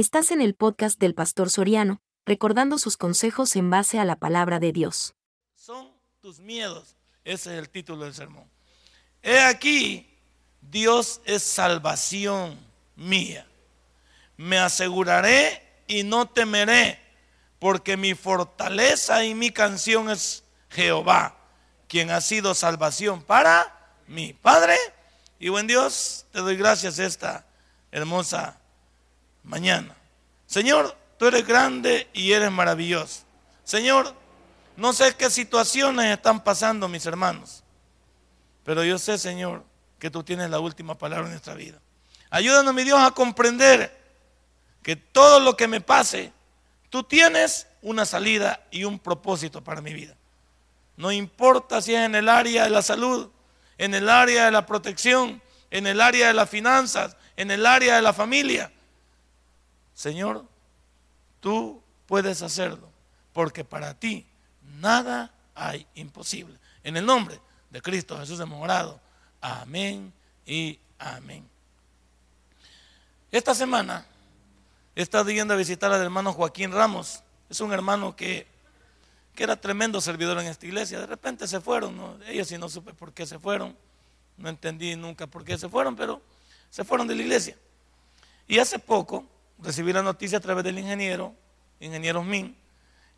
Estás en el podcast del Pastor Soriano, recordando sus consejos en base a la palabra de Dios. Son tus miedos. Ese es el título del sermón. He aquí, Dios es salvación mía. Me aseguraré y no temeré, porque mi fortaleza y mi canción es Jehová, quien ha sido salvación para mi Padre. Y buen Dios, te doy gracias esta hermosa mañana. Señor, tú eres grande y eres maravilloso. Señor, no sé qué situaciones están pasando mis hermanos, pero yo sé, Señor, que tú tienes la última palabra en nuestra vida. Ayúdanos, mi Dios, a comprender que todo lo que me pase, tú tienes una salida y un propósito para mi vida. No importa si es en el área de la salud, en el área de la protección, en el área de las finanzas, en el área de la familia. Señor, tú puedes hacerlo, porque para ti nada hay imposible. En el nombre de Cristo Jesús de Morado. Amén y amén. Esta semana he estado yendo a visitar al hermano Joaquín Ramos. Es un hermano que, que era tremendo servidor en esta iglesia. De repente se fueron, ellos sí no supe por qué se fueron. No entendí nunca por qué se fueron, pero se fueron de la iglesia. Y hace poco recibí la noticia a través del ingeniero, ingeniero Min,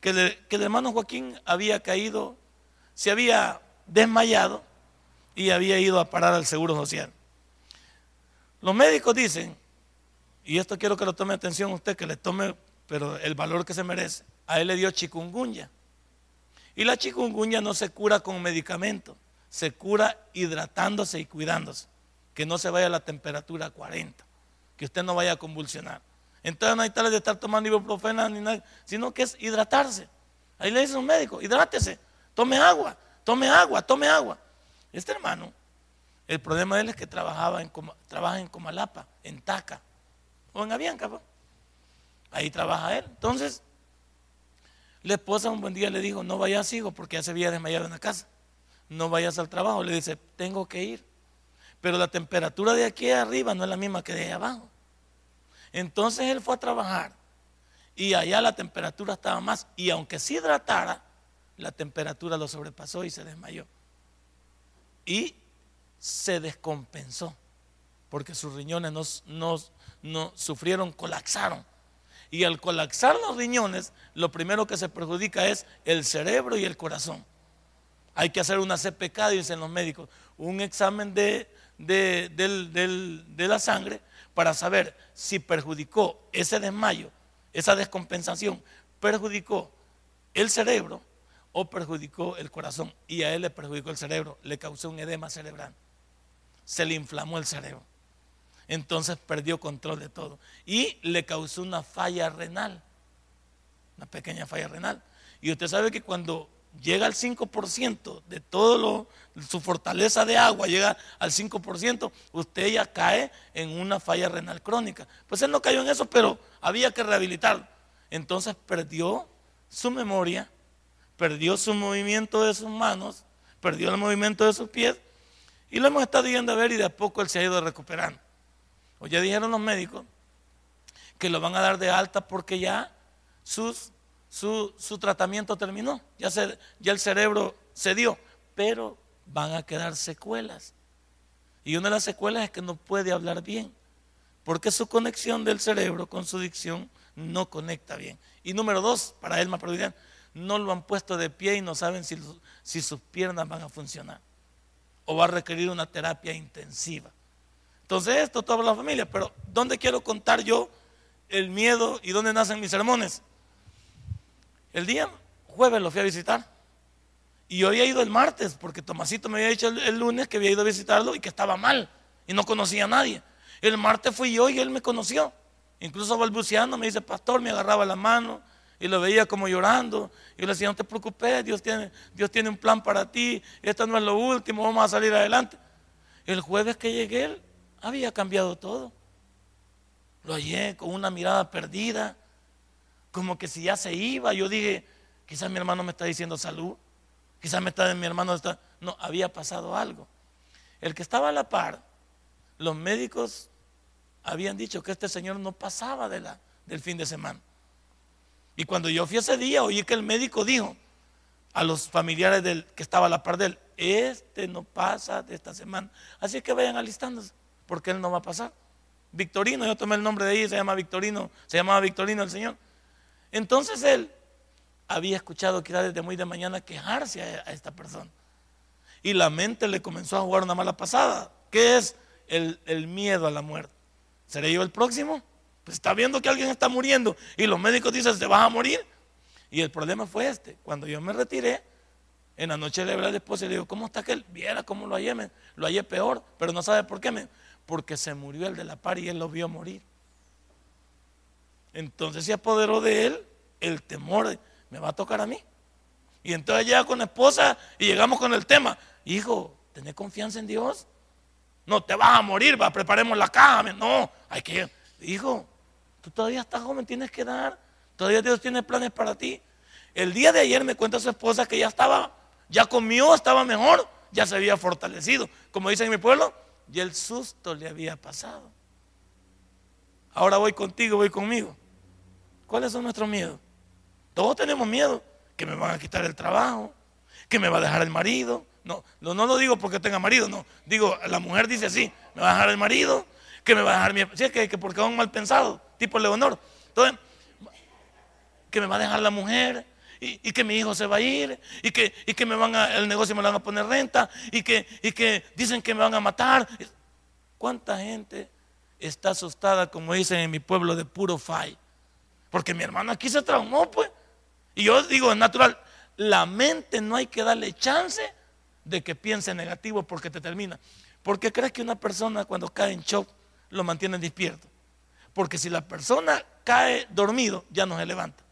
que, el hermano Joaquín había caído, se había desmayado y había ido a parar al Seguro Social. Los médicos dicen, y esto quiero que lo tome atención usted, que le tome, pero el valor que se merece, a él le dio chikungunya. Y la chikungunya no se cura con medicamentos, se cura hidratándose y cuidándose, que no se vaya a la temperatura a 40, que usted no vaya a convulsionar. Entonces no hay tal de estar tomando ibuprofeno ni nada, sino que es hidratarse. Ahí le dice un médico, hidrátese, tome agua, tome agua, tome agua. Este hermano, el problema de él es que trabajaba en, trabaja en Comalapa, en Taca, o en Avianca. Pues. Ahí trabaja él. Entonces, la esposa un buen día le dijo, no vayas, hijo, porque ya se había desmayado en la casa. No vayas al trabajo. Le dice, tengo que ir. Pero la temperatura de aquí arriba no es la misma que de abajo. Entonces él fue a trabajar y allá la temperatura estaba más y aunque se hidratara, la temperatura lo sobrepasó y se desmayó. Y se descompensó porque sus riñones no, sufrieron, colapsaron. Y al colapsar los riñones, lo primero que se perjudica es el cerebro y el corazón. Hay que hacer una CPK, dicen los médicos, un examen de, de la sangre para saber si perjudicó ese desmayo, esa descompensación, perjudicó el cerebro o perjudicó el corazón. Y a él le perjudicó el cerebro, le causó un edema cerebral. Se le inflamó el cerebro. Entonces perdió control de todo. Y le causó una falla renal, una pequeña falla renal. Y usted sabe que cuando llega al 5% de todo su fortaleza de agua, llega al 5%, usted ya cae en una falla renal crónica. Pues él no cayó en eso, pero había que rehabilitarlo. Entonces perdió su memoria, perdió su movimiento de sus manos, perdió el movimiento de sus pies, y lo hemos estado yendo a ver y de a poco él se ha ido recuperando. O ya dijeron los médicos que lo van a dar de alta porque ya sus su, tratamiento terminó, ya, ya el cerebro se dio, pero van a quedar secuelas. Y una de las secuelas es que no puede hablar bien, porque su conexión del cerebro con su dicción no conecta bien. Y número dos, para él más no lo han puesto de pie y no saben si, si sus piernas van a funcionar. O va a requerir una terapia intensiva. Entonces esto toda la familia, pero ¿dónde quiero contar yo el miedo y dónde nacen mis sermones? El día jueves lo fui a visitar. Y yo había ido el martes, porque Tomasito me había dicho el, lunes que había ido a visitarlo y que estaba mal y no conocía a nadie. El martes fui yo y él me conoció. Incluso balbuceando me dice, pastor, me agarraba la mano y lo veía como llorando. Y yo le decía, no te preocupes, Dios tiene, Dios tiene un plan para ti, esto no es lo último, vamos a salir adelante. El jueves que llegué, él había cambiado todo. Lo hallé con una mirada perdida, como que si ya se iba, yo dije, quizás mi hermano me está diciendo salud, quizás me está, mi hermano está, no, había pasado algo. El que estaba a la par, los médicos habían dicho que este señor no pasaba de la, del fin de semana. Y cuando yo fui ese día, oí que el médico dijo a los familiares del que estaba a la par de él, este no pasa de esta semana. Así que vayan alistándose, porque él no va a pasar. Victorino, yo tomé el nombre de ella, se llama Victorino, se llamaba Victorino el Señor. Entonces él había escuchado quizás desde muy de mañana quejarse a, esta persona. Y la mente le comenzó a jugar una mala pasada. ¿Qué es el, miedo a la muerte? ¿Seré yo el próximo? Pues está viendo que alguien está muriendo y los médicos dicen, se vas a morir. Y el problema fue este. Cuando yo me retiré, en la noche le hablé al esposo y le digo, ¿cómo está que él? Viera cómo lo hallé, lo hallé peor, pero no sabe por qué. Me, porque se murió el de la par y él lo vio morir. Entonces se apoderó de él el temor me va a tocar a mí. Y entonces llega con la esposa y llegamos con el tema, hijo, ¿tenés confianza en Dios? No, te vas a morir, va, preparemos la caja. No, hay que, hijo, tú todavía estás joven, tienes que dar. Todavía Dios tiene planes para ti. El día de ayer me cuenta su esposa que ya estaba, ya comió, estaba mejor, ya se había fortalecido. Como dicen en mi pueblo, y el susto le había pasado. Ahora voy contigo, voy conmigo. ¿Cuáles son nuestros miedos? Todos tenemos miedo. Que me van a quitar el trabajo, que me va a dejar el marido. No, no, lo digo porque tenga marido, no. Digo, la mujer dice así, me va a dejar el marido, que me va a dejar mi... Sí, es que, que porque un mal pensado, tipo Leonor. Entonces, que me va a dejar la mujer, y, que mi hijo se va a ir, y que, y que me van a, el negocio me lo van a poner renta, y que, y que dicen que me van a matar. ¿Cuánta gente está asustada, como dicen en mi pueblo, de puro fai? Porque mi hermano aquí se traumó, pues. Y yo digo, es natural, la mente no hay que darle chance de que piense negativo porque te termina. ¿Por qué crees que una persona cuando cae en shock lo mantiene despierto? Porque si la persona cae dormido, ya no se levanta.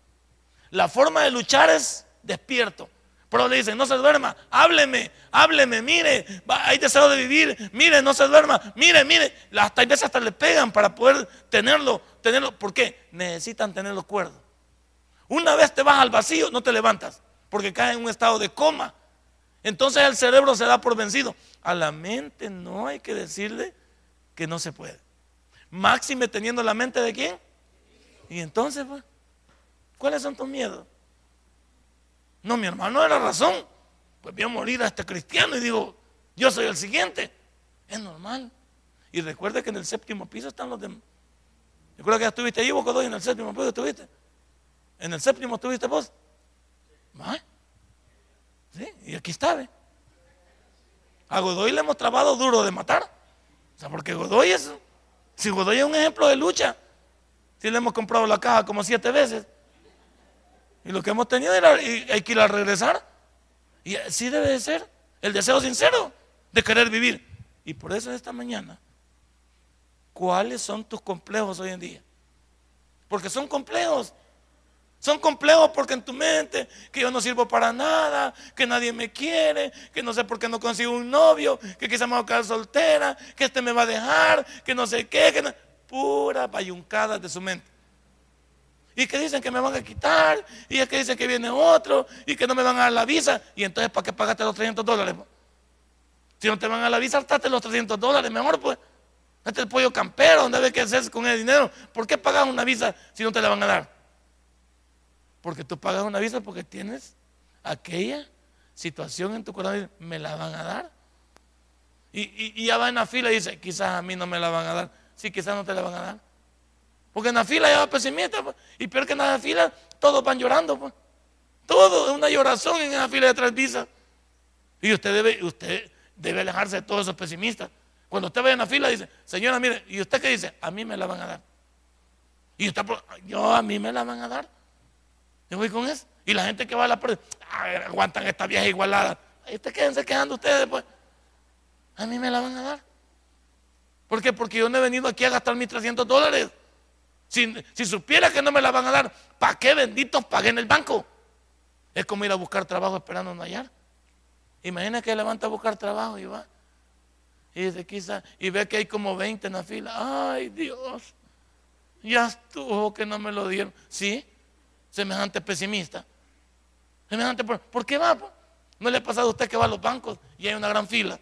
La forma de luchar es despierto. Pero le dicen, no se duerma, hábleme, hábleme, mire, hay deseo de vivir, mire, no se duerma, mire, mire. Hasta hay veces hasta le pegan para poder tenerlo, tenerlo. ¿Por qué? Necesitan tenerlo cuerdo. Una vez te vas al vacío, no te levantas, porque caes en un estado de coma. Entonces el cerebro se da por vencido. A la mente no hay que decirle que no se puede. Máxime teniendo la mente de quién. Y entonces, ¿cuáles son tus miedos? No, mi hermano era razón. Pues voy morir a este cristiano y digo, yo soy el siguiente. Es normal. Y recuerda que en el séptimo piso están los demás. Recuerda que ya estuviste ahí, vos, en el séptimo piso estuviste. En el séptimo estuviste vos. ¿Sí? Y aquí está, ¿ve? A Godoy le hemos trabado duro de matar. O sea, porque Godoy es. Si Godoy es un ejemplo de lucha, si le hemos comprado la caja como siete veces. Y lo que hemos tenido era, hay que ir a regresar. Y así debe de ser. El deseo sincero de querer vivir. Y por eso esta mañana, ¿cuáles son tus complejos hoy en día? Porque son complejos. Son complejos porque en tu mente, que yo no sirvo para nada, que nadie me quiere, que no sé por qué no consigo un novio, que quizá me voy a quedar soltera, que este me va a dejar, que no sé qué, que pura bayuncada de su mente. Y que dicen que me van a quitar, y es que dicen que viene otro, y que no me van a dar la visa, y entonces ¿para qué pagaste los 300 dólares? Si no te van a la visa, hartate los 300 dólares, mejor pues. Este es el pollo campero, donde hay que hacerse con el dinero. ¿Por qué pagas una visa si no te la van a dar? Porque tú pagas una visa porque tienes aquella situación en tu corazón me la van a dar. Y, ya va en la fila y dice, quizás a mí no me la van a dar. Sí, quizás no te la van a dar. Porque en la fila ya va pesimista. Pues. Y peor que en la fila, todos van llorando. Pues. Todo es una llorazón en la fila de tres visas. Y usted debe, usted debe alejarse de todos esos pesimistas. Cuando usted ve en la fila, dice, señora, mire, ¿y usted qué dice? A mí me la van a dar. Y usted, yo a mí me la van a dar. Yo voy con eso. Y la gente que va a la puerta, aguantan esta vieja igualada. Ustedes quédense quejando ustedes, pues. A mí me la van a dar. ¿Por qué? Porque yo no he venido aquí a gastar mis 300 dólares. Si, supiera que no me la van a dar, ¿para qué benditos pagué en el banco? Es como ir a buscar trabajo esperando no hallar. Imagina que levanta a buscar trabajo y va. Y dice, quizá, y ve que hay como 20 en la fila. Ay, Dios, ya estuvo que no me lo dieron. Sí, semejante pesimista. Semejante, ¿por, qué va? ¿No le ha pasado a usted que va a los bancos y hay una gran fila?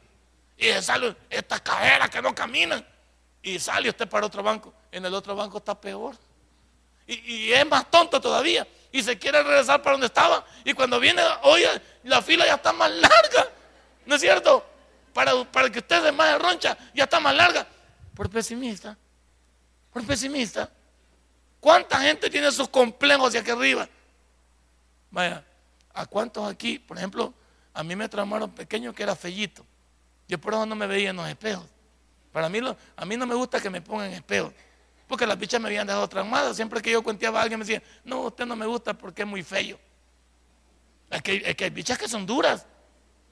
Y sale esta cajera que no caminan. Y sale usted para otro banco. En el otro banco está peor. y, es más tonto todavía. Y se quiere regresar para donde estaba. Y cuando viene, oye, la fila ya está más larga. ¿No es cierto? Para, para que usted se más de roncha, ya está más larga. Por pesimista. Por pesimista. ¿Cuánta gente tiene sus complejos hacia aquí arriba? Vaya, ¿a cuántos aquí, por ejemplo, a mí me traumaron pequeño que era fellito? Yo por eso no me veía en los espejos. Para mí, a mí no me gusta que me pongan espejos. Porque las bichas me habían dejado traumadas. Siempre que yo cuenteaba a alguien me decía, no, usted no me gusta porque es muy feo. Es que, hay bichas que son duras.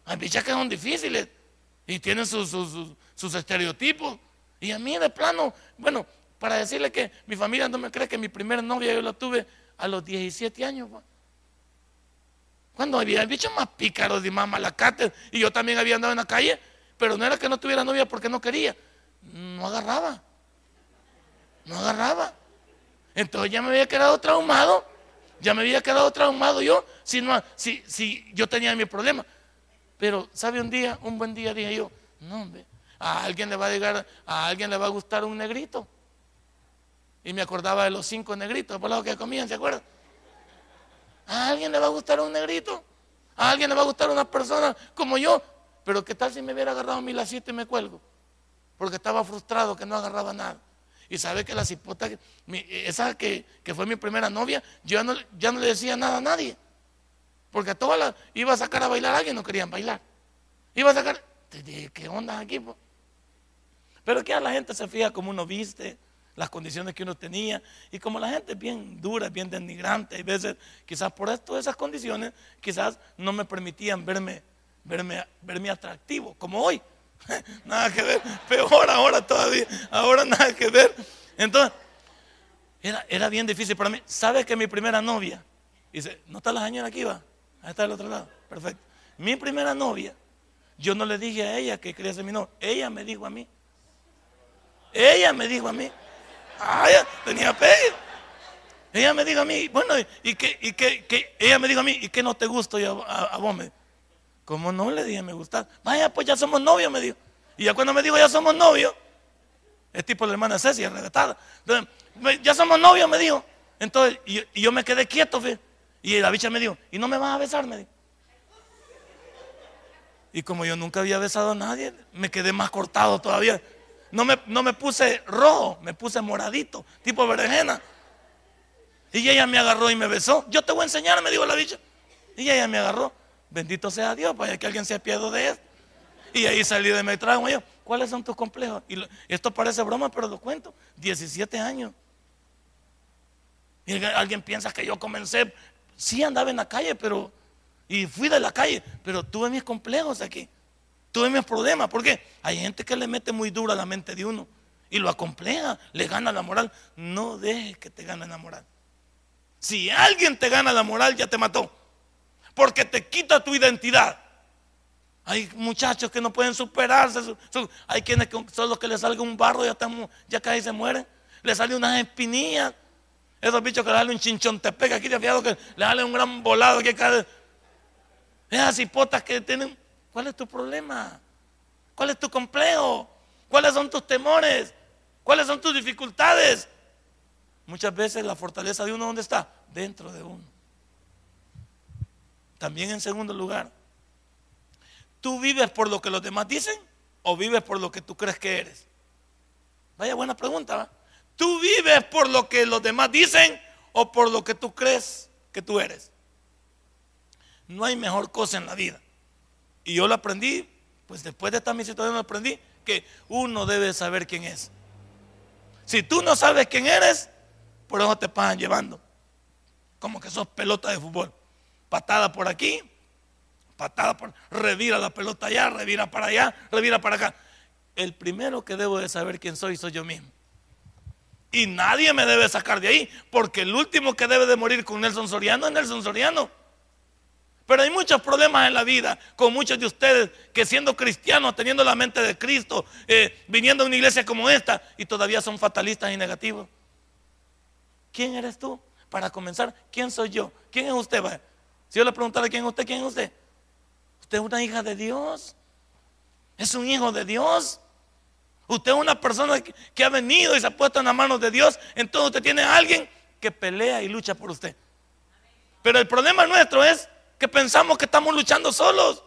Hay bichas que son difíciles. Y tienen sus, estereotipos. Y a mí de plano, bueno, para decirle que mi familia no me cree que mi primera novia yo la tuve a los 17 años. Cuando había bichos más pícaros y más malacates. Y yo también había andado en la calle. Pero no era que no tuviera novia porque no quería. No agarraba no agarraba. Entonces ya me había quedado traumado. Ya me había quedado traumado yo si, no, si, si yo tenía mi problema. Pero, ¿sabe un día? Un buen día dije yo, no, hombre, a alguien le va a llegar, a alguien le va a gustar un negrito. Y me acordaba de los cinco negritos por lo que comían, ¿se acuerdan? A alguien le va a gustar un negrito. A alguien le va a gustar una persona como yo. Pero ¿qué tal si me hubiera agarrado a mí las siete y me cuelgo? Porque estaba frustrado que no agarraba nada. Y sabe que la cipota, esa que, fue mi primera novia, yo ya no, ya no le decía nada a nadie. Porque a todas las, iba a sacar a bailar a alguien, no querían bailar. Iba a sacar, ¿qué onda aquí? Pero que a la gente se fija como uno viste, las condiciones que uno tenía. Y como la gente es bien dura, bien denigrante, y veces, quizás por esto, esas condiciones, quizás no me permitían verme, verme, verme atractivo, como hoy. nada que ver. Peor ahora todavía. Ahora nada que ver. Entonces, era, era bien difícil para mí. ¿Sabes que mi primera novia? Dice, ¿no está la señora aquí va? Ahí está del otro lado. Perfecto. Mi primera novia, yo no le dije a ella que quería ser mi novia. Ella me dijo a mí. Ella me dijo a mí. Tenía pedo. Ella me dijo a mí, bueno, y que, y que, ella me dijo a mí, ¿y qué no te gusta a, a, vos? Me ¿Cómo no? Le dije, me gusta. Vaya, pues ya somos novios, me dijo. Y ya cuando me dijo, ya somos novios, es tipo la hermana Ceci, arrebatada. Entonces, ya somos novios, me dijo. Entonces, y, yo me quedé quieto, fe. Y la bicha me dijo, ¿y no me vas a besar? Me dijo. Y como yo nunca había besado a nadie, me quedé más cortado todavía. No me, no me puse rojo, me puse moradito, tipo berenjena. Y ella me agarró y me besó. Yo te voy a enseñar, me dijo la bicha. Y ella me agarró. Bendito sea Dios, para que alguien se apiado de él. Y ahí salí de mi trago yo, ¿cuáles son tus complejos? Y esto parece broma, pero lo cuento. 17 años. Y alguien piensa que yo comencé, sí andaba en la calle, pero, y fui de la calle, pero tuve mis complejos aquí. Tuve mis problemas, porque hay gente que le mete muy dura la mente de uno y lo acompleja, le gana la moral. No dejes que te gane la moral. Si alguien te gana la moral, ya te mató porque te quita tu identidad. Hay muchachos que no pueden superarse. Hay quienes que solo que le salga un barro ya, están, ya casi se mueren. Le sale unas espinillas. Esos bichos que le sale un chinchón te pega aquí, te fijado que le sale un gran volado que cae. Esas hipotas que tienen. ¿Cuál es tu problema? ¿Cuál es tu complejo? ¿Cuáles son tus temores? ¿Cuáles son tus dificultades? Muchas veces la fortaleza de uno, ¿dónde está? Dentro de uno. También en segundo lugar, ¿tú vives por lo que los demás dicen o vives por lo que tú crees que eres? Vaya buena pregunta. ¿va? ¿Tú vives por lo que los demás dicen o por lo que tú crees que tú eres? No hay mejor cosa en la vida. Y yo lo aprendí, pues después de esta mi situación lo aprendí, que uno debe saber quién es. Si tú no sabes quién eres, por eso te pasan llevando. Como que sos pelota de fútbol patada por aquí, patada por, revira la pelota allá, revira para allá, revira para acá. El primero que debo de saber quién soy soy yo mismo. Y nadie me debe sacar de ahí, porque el último que debe de morir con Nelson Soriano es Nelson Soriano. Pero hay muchos problemas en la vida con muchos de ustedes que siendo cristianos, teniendo la mente de Cristo, eh, viniendo a una iglesia como esta y todavía son fatalistas y negativos. ¿Quién eres tú? Para comenzar, ¿quién soy yo? ¿Quién es usted? Si yo le preguntara quién es usted, ¿quién es usted? Usted es una hija de Dios. Es un hijo de Dios. Usted es una persona que ha venido y se ha puesto en las manos de Dios. Entonces usted tiene a alguien que pelea y lucha por usted. Pero el problema nuestro es que pensamos que estamos luchando solos.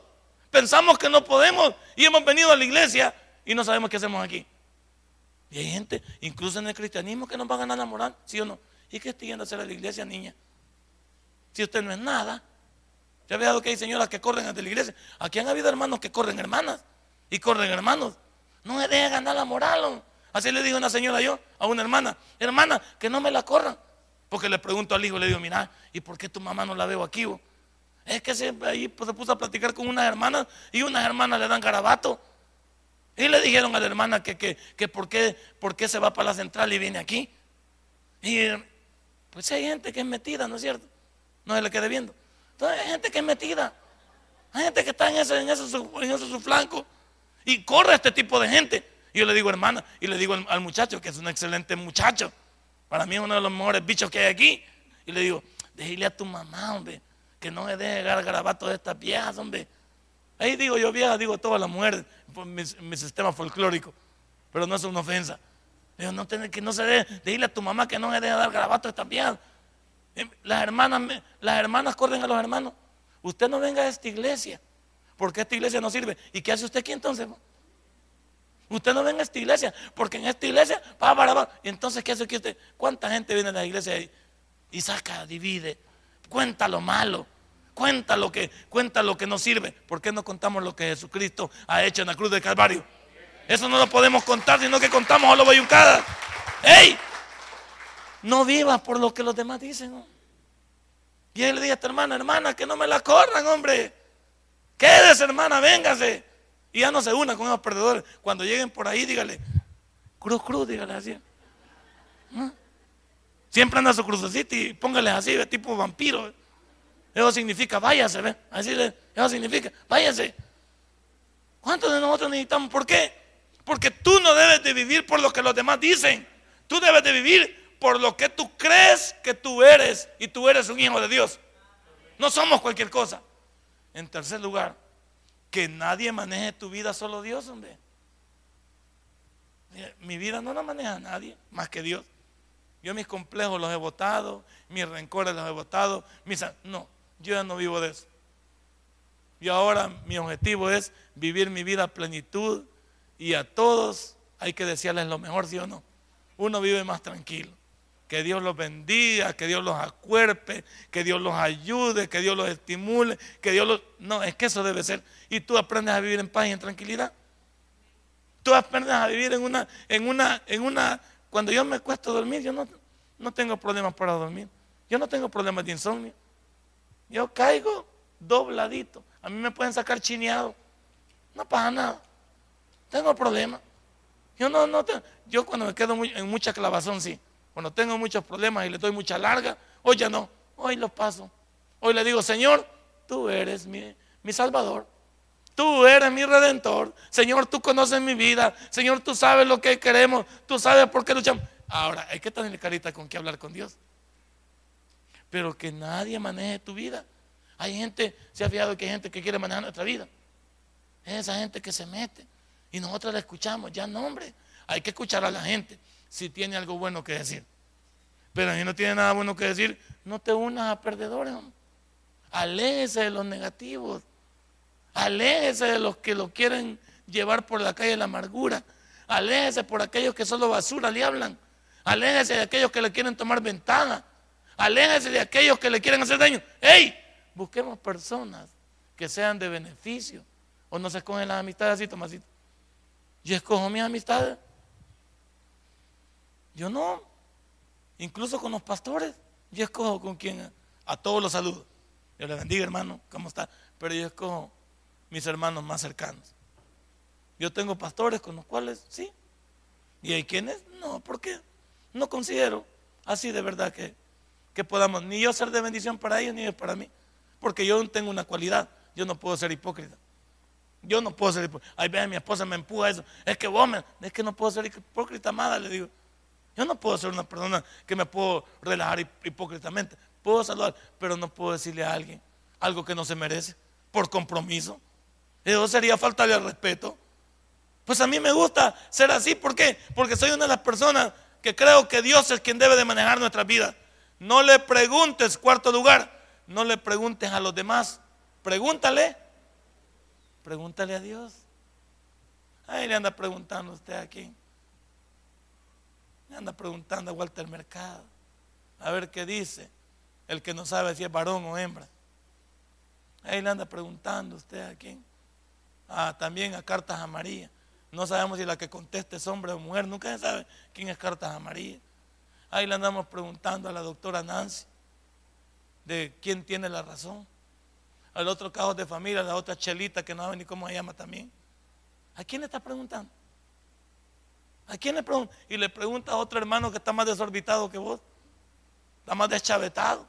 Pensamos que no podemos y hemos venido a la iglesia y no sabemos qué hacemos aquí. Y hay gente, incluso en el cristianismo, que nos va a ganar la moral, ¿sí o no? ¿Y qué estoy yendo a hacer a la iglesia, niña? Si usted no es nada. ¿Ya ha visto que hay señoras que corren ante la iglesia? Aquí han habido hermanos que corren hermanas y corren hermanos. No me deje ganar la moral. Así le digo a una señora yo, a una hermana, hermana, que no me la corran. Porque le pregunto al hijo, le digo, mira, ¿y por qué tu mamá no la veo aquí? Es que ahí pues, se puso a platicar con unas hermanas y unas hermanas le dan garabato. Y le dijeron a la hermana que, que, que por, qué, por qué se va para la central y viene aquí. Y pues hay gente que es metida, ¿no es cierto? No se le quede viendo. Entonces hay gente que es metida. Hay gente que está en ese, en ese, en ese su flanco. Y corre este tipo de gente. Y yo le digo, hermana, y le digo al, muchacho, que es un excelente muchacho. Para mí es uno de los mejores bichos que hay aquí. Y le digo, déjale a tu mamá, hombre, que no me deje dar garabato de estas viejas, hombre. Ahí digo yo vieja, digo todas las mujeres, por mi, sistema folclórico. Pero no es una ofensa. Digo, no tiene que no se deje, dile a tu mamá que no me deje dar garabato de estas viejas. Em, las hermanas, las hermanas corren a los hermanos. Usted no venga a esta iglesia, porque esta iglesia no sirve. ¿Y qué hace usted aquí entonces? Usted no venga a esta iglesia, porque en esta iglesia, va, para, va. Entonces, ¿qué hace usted? ¿Cuánta gente viene a la iglesia y, y saca, divide, cuenta lo malo? Cuenta lo que, cuenta lo que no sirve. ¿Por qué no contamos lo que Jesucristo ha hecho en la cruz del Calvario? Eso no lo podemos contar, sino que contamos a los bayuncadas. ¡Ey! No vivas por lo que los demás dicen. Y él le dice a esta hermana, hermana, que no me la corran, hombre. Quédese, hermana, véngase. Y ya no se una con esos perdedores. Cuando lleguen por ahí, dígale, cruz, cruz, dígale así. ¿Ah? Siempre anda su crucecita y póngale así, tipo vampiro. Eso significa váyase, ¿ve? Así le, eso significa váyase. ¿Cuántos de nosotros necesitamos? ¿Por qué? Porque tú no debes de vivir por lo que los demás dicen. Tú debes de vivir por lo que tú crees que tú eres y tú eres un hijo de Dios. No somos cualquier cosa. En tercer lugar, que nadie maneje tu vida, solo Dios, hombre. Mi vida no la maneja nadie más que Dios. Yo mis complejos los he votado, mis rencores los he votado, mis... No, yo ya no vivo de eso. Y ahora mi objetivo es vivir mi vida a plenitud y a todos hay que decirles lo mejor, ¿sí o no? Uno vive más tranquilo. Que Dios los bendiga, que Dios los acuerpe, que Dios los ayude, que Dios los estimule, que Dios los... No, es que eso debe ser. Y tú aprendes a vivir en paz y en tranquilidad. Tú aprendes a vivir en una, en una, en una... Cuando yo me cuesto dormir, yo no, no tengo problemas para dormir. Yo no tengo problemas de insomnio. Yo caigo dobladito. A mí me pueden sacar chineado. No pasa nada. Tengo problemas. Yo no, no yo cuando me quedo en mucha clavazón, sí. Cuando tengo muchos problemas y le doy mucha larga, hoy ya no. Hoy lo paso. Hoy le digo, Señor, tú eres mi, mi Salvador. Tú eres mi redentor. Señor, tú conoces mi vida. Señor, tú sabes lo que queremos. Tú sabes por qué luchamos. Ahora, hay que tener carita con qué hablar con Dios pero que nadie maneje tu vida. Hay gente, se ha fijado que hay gente que quiere manejar nuestra vida. Es esa gente que se mete y nosotros la escuchamos. Ya no, hombre, hay que escuchar a la gente si tiene algo bueno que decir. Pero si no tiene nada bueno que decir, no te unas a perdedores. Aléjese de los negativos. Aléjese de los que lo quieren llevar por la calle de la amargura. Aléjese por aquellos que solo basura le hablan. Aléjese de aquellos que le quieren tomar ventaja. Aléjese de aquellos que le quieren hacer daño. ¡Ey! Busquemos personas que sean de beneficio. O no se escogen las amistades así, Tomasito. Yo escojo mis amistades. Yo no. Incluso con los pastores. Yo escojo con quien a todos los saludo. Yo le bendiga, hermano. ¿Cómo está? Pero yo escojo mis hermanos más cercanos. Yo tengo pastores con los cuales sí. ¿Y hay quienes? No, ¿por qué? No considero así de verdad que que podamos ni yo ser de bendición para ellos ni ellos para mí. Porque yo tengo una cualidad, yo no puedo ser hipócrita. Yo no puedo ser hipócrita. Ay, ve, mi esposa me empuja eso. Es que vos es que no puedo ser hipócrita, amada, le digo. Yo no puedo ser una persona que me puedo relajar hipócritamente. Puedo saludar, pero no puedo decirle a alguien algo que no se merece por compromiso. Eso sería faltarle al respeto. Pues a mí me gusta ser así. ¿Por qué? Porque soy una de las personas que creo que Dios es quien debe de manejar nuestra vida. No le preguntes, cuarto lugar, no le preguntes a los demás. Pregúntale. Pregúntale a Dios. Ahí le anda preguntando usted a quién. Le anda preguntando a Walter Mercado. A ver qué dice. El que no sabe si es varón o hembra. Ahí le anda preguntando usted a quién. Ah, también a Cartas a María. No sabemos si la que conteste es hombre o mujer. Nunca se sabe quién es Cartas a María. Ahí le andamos preguntando a la doctora Nancy de quién tiene la razón. Al otro caso de familia, la otra chelita que no sabe ni cómo se llama también. ¿A quién le está preguntando? ¿A quién le pregunta? Y le pregunta a otro hermano que está más desorbitado que vos. Está más deschavetado.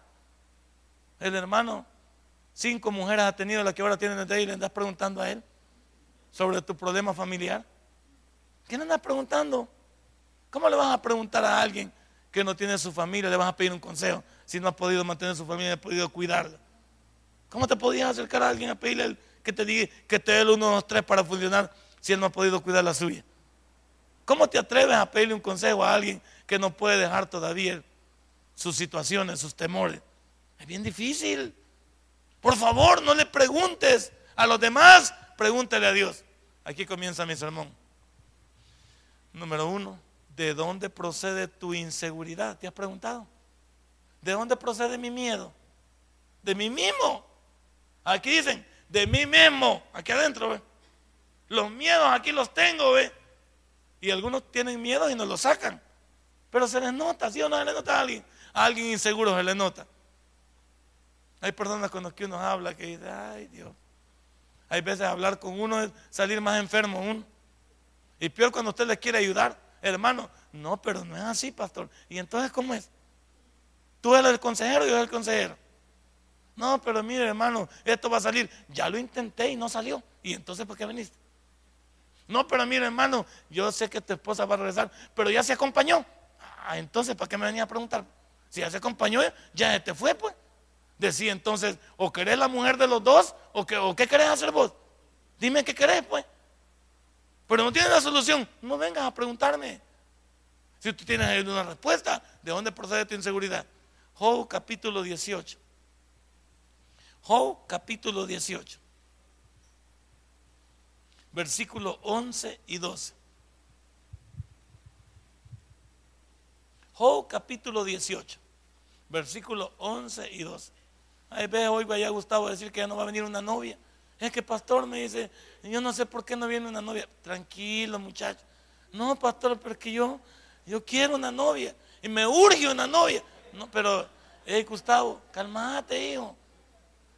El hermano, cinco mujeres ha tenido la que ahora tiene el y le andas preguntando a él sobre tu problema familiar. ¿Quién andas preguntando? ¿Cómo le vas a preguntar a alguien que no tiene su familia? Le vas a pedir un consejo si no ha podido mantener su familia, no ha podido cuidarla. ¿Cómo te podías acercar a alguien a pedirle que te diga que te dé el uno, dos, tres para funcionar si él no ha podido cuidar la suya? ¿Cómo te atreves a pedirle un consejo a alguien que no puede dejar todavía sus situaciones, sus temores? Es bien difícil. Por favor, no le preguntes a los demás, pregúntale a Dios. Aquí comienza mi sermón. Número uno, ¿de dónde procede tu inseguridad? ¿Te has preguntado? ¿De dónde procede mi miedo? De mí mismo. Aquí dicen, de mí mismo, aquí adentro, ¿ve? Los miedos aquí los tengo, ¿ve? Y algunos tienen miedo y no lo sacan. Pero se les nota, ¿sí o no se les nota a alguien? A alguien inseguro se le nota. Hay personas con las que uno habla que dice, ay Dios. Hay veces hablar con uno es salir más enfermo uno. Y peor cuando usted le quiere ayudar, hermano. No, pero no es así, pastor. ¿Y entonces cómo es? Tú eres el consejero yo soy el consejero. No, pero mire, hermano, esto va a salir. Ya lo intenté y no salió. ¿Y entonces por qué veniste? No, pero mire, hermano, yo sé que tu esposa va a regresar, pero ya se acompañó. Ah, entonces, ¿para qué me venía a preguntar? Si ya se acompañó, ya te fue, pues. Decía entonces, o querés la mujer de los dos, o, o qué querés hacer vos. Dime qué querés, pues. Pero no tienes la solución, no vengas a preguntarme. Si tú tienes una respuesta, ¿de dónde procede tu inseguridad? Job capítulo 18. Job capítulo 18 versículos 11 y 12. Job capítulo 18, versículos 11 y 12. Ahí ve, hoy vaya Gustavo a decir que ya no va a venir una novia. Es que pastor me dice, yo no sé por qué no viene una novia. Tranquilo muchacho. No, pastor, porque yo, yo quiero una novia y me urge una novia. No, pero, hey Gustavo, calmate, hijo.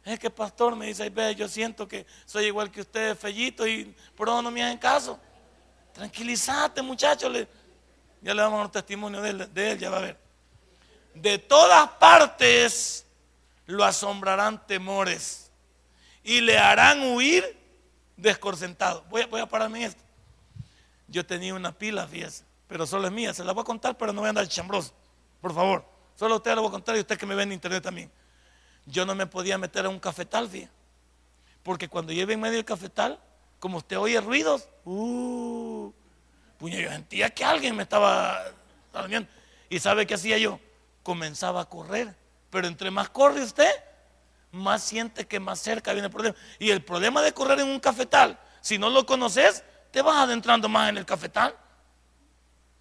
Es que pastor me dice, ve, yo siento que soy igual que usted, fellito, y por eso no me hacen caso. Tranquilízate, muchacho. ya le vamos a dar un testimonio de él, ya va a ver. De todas partes lo asombrarán temores y le harán huir descorsentado. Voy a, voy a pararme en esto. Yo tenía una pila, fíjese, pero solo es mía. Se la voy a contar, pero no voy a andar chambroso. Por favor. Solo a usted la voy a contar y usted que me ve en internet también yo no me podía meter a un cafetal, fíjate. Porque cuando yo en medio del cafetal, como usted oye ruidos, uh, puño, yo sentía que alguien me estaba viendo. ¿Y sabe qué hacía yo? Comenzaba a correr. Pero entre más corre usted, más siente que más cerca viene el problema. Y el problema de correr en un cafetal, si no lo conoces, te vas adentrando más en el cafetal.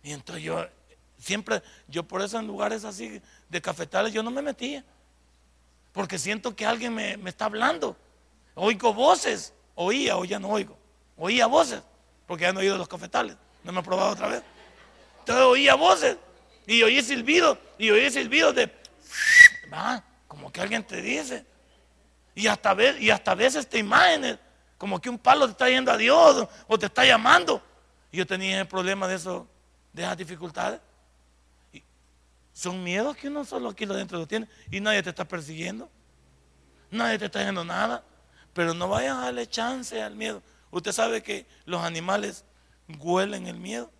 Y entonces yo, siempre, yo por eso en lugares así de cafetales, yo no me metía porque siento que alguien me, está hablando. Oigo voces, oía, o ya no oigo. Oía voces, porque ya no he oído los cafetales, no me he probado otra vez. Entonces oía voces y oí silbido, y oí silbido de, va, como que alguien te dice. Y hasta, y hasta veces te imágenes, como que un palo te está yendo a Dios o te está llamando. Y yo tenía el problema de eso, de esas dificultades. Son miedos que uno solo aquí lo dentro lo tiene y nadie te está persiguiendo. Nadie te está haciendo nada. Pero no vayan a darle chance al miedo. Usted sabe que los animales huelen el miedo.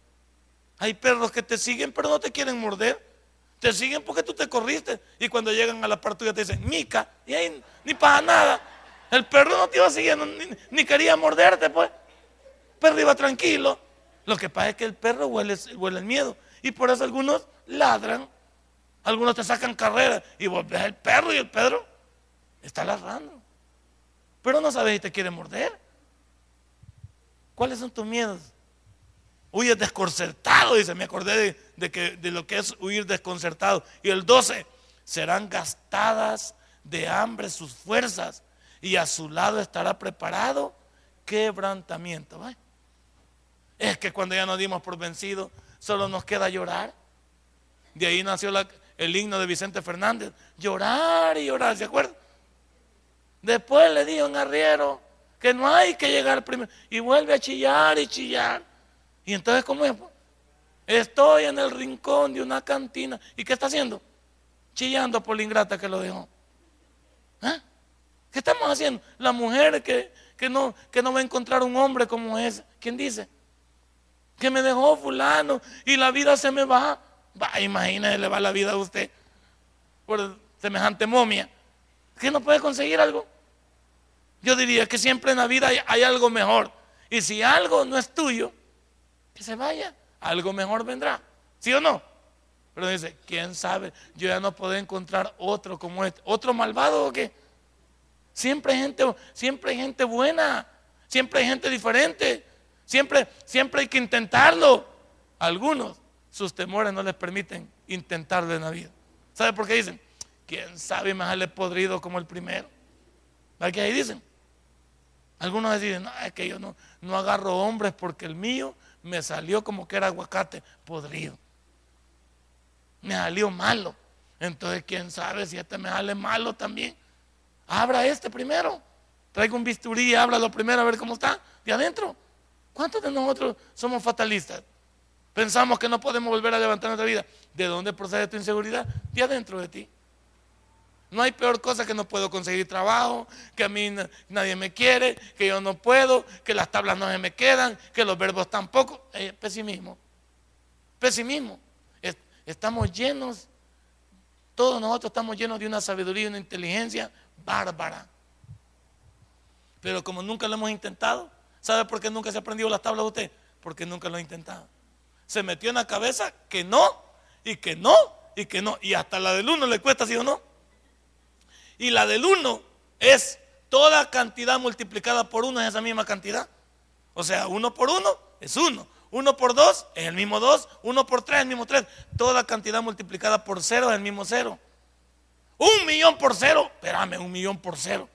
Hay perros que te siguen pero no te quieren morder. Te siguen porque tú te corriste. Y cuando llegan a la parte te dicen, mica, y ahí ni para nada. El perro no te iba siguiendo, ni, quería morderte, pues. El perro iba tranquilo. Lo que pasa es que el perro huele el miedo. Y por eso algunos ladran Algunos te sacan carrera y vos ves el perro y el Pedro está ladrando. Pero no sabes si te quiere morder. ¿Cuáles son tus miedos? Huyes desconcertado, dice, me acordé de, de lo que es huir desconcertado. Y el 12, serán gastadas de hambre sus fuerzas y a su lado estará preparado quebrantamiento. Es que cuando ya nos dimos por vencidos, solo nos queda llorar. De ahí nació el himno de Vicente Fernández, llorar y llorar, ¿se acuerdan? Después le dijo en arriero que no hay que llegar primero y vuelve a chillar y chillar. Y entonces, ¿cómo es? Estoy en el rincón de una cantina. ¿Y qué está haciendo? Chillando por la ingrata que lo dejó. ¿Eh? ¿Qué estamos haciendo? La mujer que, no, que no va a encontrar un hombre como ese. ¿Quién dice? Que me dejó fulano y la vida se me va. Va, imagínese, le va la vida a usted por semejante momia. ¿Que no puede conseguir algo? Yo diría que siempre en la vida hay algo mejor. Y si algo no es tuyo, que se vaya, algo mejor vendrá. ¿Sí o no? Pero dice, ¿quién sabe? Yo ya no puedo encontrar otro como este. ¿Otro malvado o qué? Siempre hay gente, siempre hay gente buena, siempre hay gente diferente, siempre, siempre hay que intentarlo. Algunos, sus temores no les permiten intentarlo en la vida. ¿Sabe por qué dicen? ¿Quién sabe más le podrido como el primero? ¿Verdad que ahí dicen? Algunos dicen, no, es que yo no, no agarro hombres porque el mío me salió como que era aguacate podrido. Me salió malo. Entonces, quién sabe si este me sale malo también. Abra este primero. Traiga un bisturí y lo primero a ver cómo está de adentro. ¿Cuántos de nosotros somos fatalistas? Pensamos que no podemos volver a levantar nuestra vida. ¿De dónde procede tu inseguridad? De adentro de ti. No hay peor cosa que no puedo conseguir trabajo, que a mí nadie me quiere, que yo no puedo, que las tablas no se me quedan, que los verbos tampoco. Eh, pesimismo. Pesimismo. Estamos llenos, todos nosotros estamos llenos de una sabiduría y una inteligencia bárbara. Pero como nunca lo hemos intentado, ¿sabe por qué nunca se ha aprendido las tablas de usted? Porque nunca lo ha intentado. Se metió en la cabeza que no, y que no, y que no. Y hasta la del uno le cuesta, ¿sí o no? Y la del 1 es toda cantidad multiplicada por 1 es esa misma cantidad. O sea, 1 por 1 es 1. 1 por 2 es el mismo 2. 1 por 3 es el mismo 3. Toda cantidad multiplicada por 0 es el mismo 0. Un millón por 0. Espérame, un millón por 0.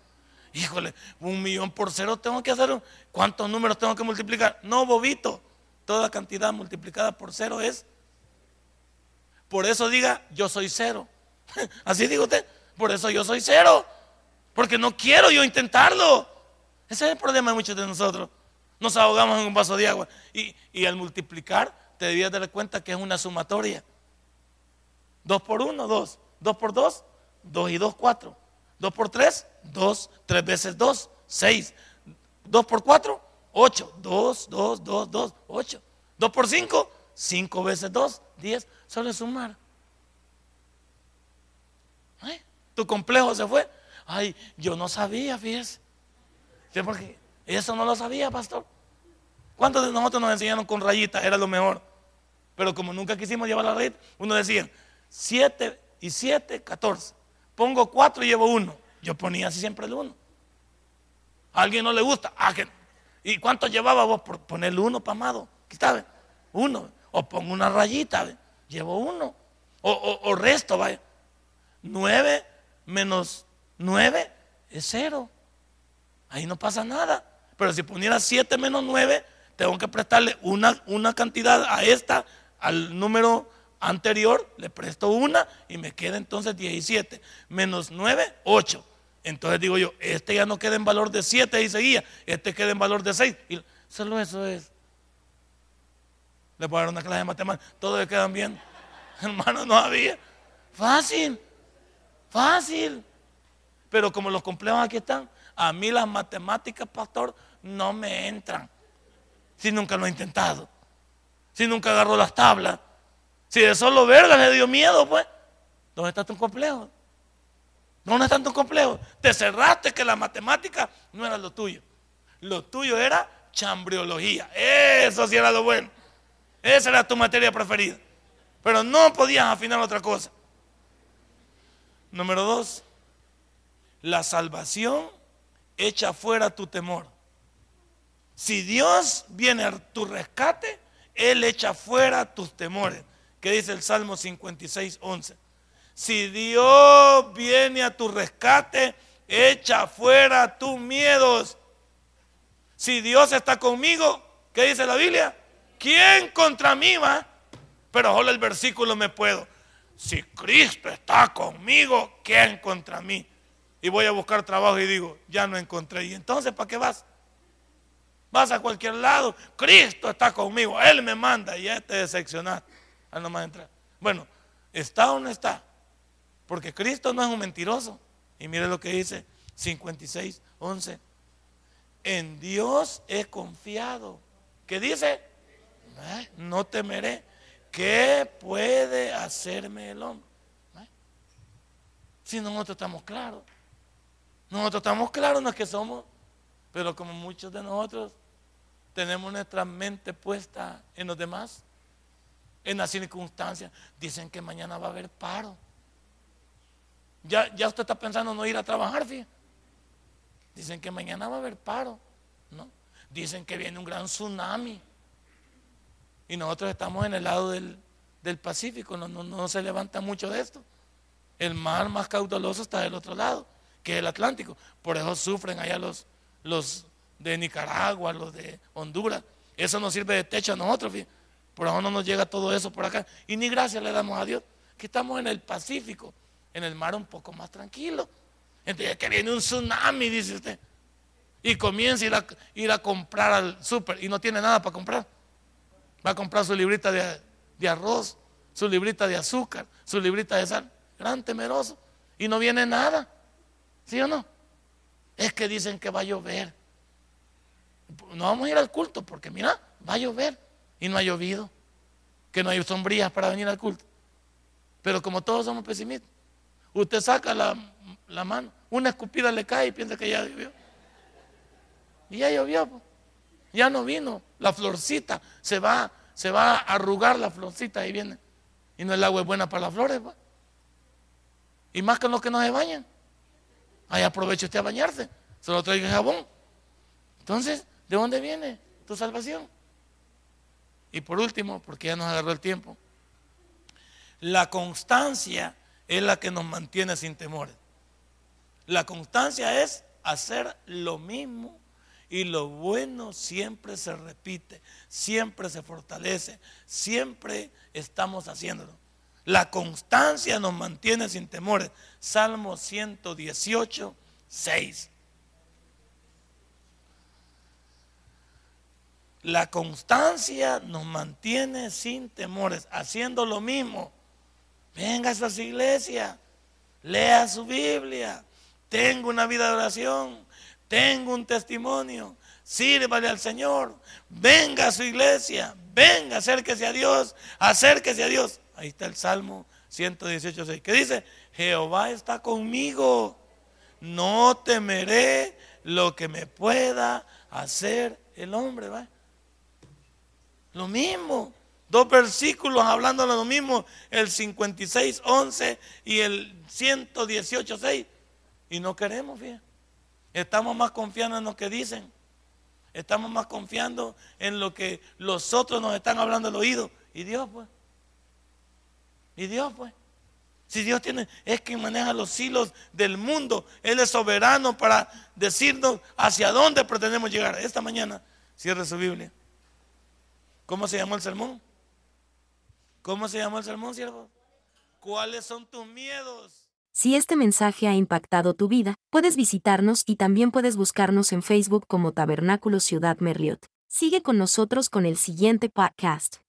Híjole, un millón por 0 tengo que hacer. ¿Cuántos números tengo que multiplicar? No, bobito. Toda cantidad multiplicada por 0 es. Por eso diga, yo soy 0. Así digo usted. Por eso yo soy cero. Porque no quiero yo intentarlo. Ese es el problema de muchos de nosotros. Nos ahogamos en un vaso de agua. Y, al multiplicar, te debías dar cuenta que es una sumatoria. Dos por uno, dos. Dos por dos, dos y dos, cuatro. Dos por tres, dos. Tres veces dos, seis. Dos por cuatro, ocho. Dos, dos, dos, dos, ocho. Dos por cinco, cinco veces dos, diez. Solo sumar. ¿Eh? tu complejo se fue. Ay, yo no sabía, fíjese. Porque eso no lo sabía, pastor. ¿Cuántos de nosotros nos enseñaron con rayitas? Era lo mejor. Pero como nunca quisimos llevar la rayita, uno decía, 7 y 7, 14. Pongo 4 y llevo 1. Yo ponía así siempre el 1. A alguien no le gusta. Ah, ¿Y cuánto llevaba vos por poner el 1, pamado? ¿Qué Uno. O pongo una rayita, llevo 1. O, o resto, vaya. 9 menos 9 es 0. Ahí no pasa nada. Pero si poniera 7 menos 9, tengo que prestarle una, una cantidad a esta, al número anterior, le presto una y me queda entonces 17. Menos 9, 8. Entonces digo yo, este ya no queda en valor de 7 y seguía, este queda en valor de 6. Y solo eso es. Le a dar una clase de matemáticas, todos quedan bien. Hermano, no había. Fácil. Fácil. Pero como los complejos aquí están, a mí las matemáticas, pastor, no me entran. Si nunca lo he intentado. Si nunca agarró las tablas. Si de solo verga le dio miedo, pues. ¿Dónde está tu complejo? ¿Dónde está tu complejo? Te cerraste que la matemática no era lo tuyo. Lo tuyo era chambriología. Eso sí era lo bueno. Esa era tu materia preferida. Pero no podías afinar otra cosa. Número dos, la salvación echa fuera tu temor. Si Dios viene a tu rescate, Él echa fuera tus temores. ¿Qué dice el Salmo 56, 11? Si Dios viene a tu rescate, echa fuera tus miedos. Si Dios está conmigo, ¿qué dice la Biblia? ¿Quién contra mí va? Pero solo el versículo me puedo. Si Cristo está conmigo, ¿quién contra mí? Y voy a buscar trabajo y digo, ya no encontré. ¿Y entonces para qué vas? Vas a cualquier lado. Cristo está conmigo. Él me manda y ya te decepcionaste. Al nomás entrar. Bueno, ¿está o no está? Porque Cristo no es un mentiroso. Y mire lo que dice 56, 11. En Dios he confiado. ¿Qué dice? ¿Eh? No temeré. ¿Qué puede hacerme el hombre? ¿Eh? Si nosotros estamos claros. Nosotros estamos claros, no es que somos, pero como muchos de nosotros tenemos nuestra mente puesta en los demás, en las circunstancias. Dicen que mañana va a haber paro. Ya, ya usted está pensando no ir a trabajar, fíjate. Dicen que mañana va a haber paro, ¿no? Dicen que viene un gran tsunami. Y nosotros estamos en el lado del, Pacífico, no, no, se levanta mucho de esto. El mar más caudaloso está del otro lado, que es el Atlántico. Por eso sufren allá los, los de Nicaragua, los de Honduras. Eso nos sirve de techo a nosotros, fíjate. Por eso no nos llega todo eso por acá. Y ni gracias le damos a Dios, que estamos en el Pacífico en el mar un poco más tranquilo. Entonces que viene un tsunami, dice usted. Y comienza a ir a, ir a comprar al súper y no tiene nada para comprar. Va a comprar su librita de, de arroz, su librita de azúcar, su librita de sal. Gran temeroso. Y no viene nada. ¿Sí o no? Es que dicen que va a llover. No vamos a ir al culto porque mira, va a llover. Y no ha llovido. Que no hay sombrías para venir al culto. Pero como todos somos pesimistas, Usted saca la, mano, una escupida le cae y piensa que ya llovió. Y ya llovió. Ya no vino. La florcita se va, se va a arrugar la florcita y viene. Y no el agua es buena para las flores. Y más que los que no se bañan. Ahí aproveche usted a bañarse. Solo traiga jabón. Entonces, ¿de dónde viene tu salvación? Y por último, porque ya nos agarró el tiempo, la constancia es la que nos mantiene sin temores. La constancia es hacer lo mismo y lo bueno siempre se repite, siempre se fortalece, siempre estamos haciéndolo. La constancia nos mantiene sin temores. Salmo 118, 6. La constancia nos mantiene sin temores, haciendo lo mismo Venga a su iglesia, lea su Biblia, tenga una vida de oración, tenga un testimonio, sírvale al Señor, venga a su iglesia, venga, acérquese a Dios, acérquese a Dios. Ahí está el Salmo 118, 6, que dice, Jehová está conmigo, no temeré lo que me pueda hacer el hombre. ¿va? Lo mismo. Dos versículos hablando de lo mismo, el 56, 11 y el 118, 6. Y no queremos, fíjate. Estamos más confiando en lo que dicen. Estamos más confiando en lo que los otros nos están hablando al oído. Y Dios, pues. Y Dios, pues. Si Dios tiene, es quien maneja los hilos del mundo. Él es soberano para decirnos hacia dónde pretendemos llegar. Esta mañana, cierre su Biblia. ¿Cómo se llamó el sermón? ¿Cómo se llama el sermón, siervo? ¿Cuáles son tus miedos? Si este mensaje ha impactado tu vida, puedes visitarnos y también puedes buscarnos en Facebook como Tabernáculo Ciudad Merliot. Sigue con nosotros con el siguiente podcast.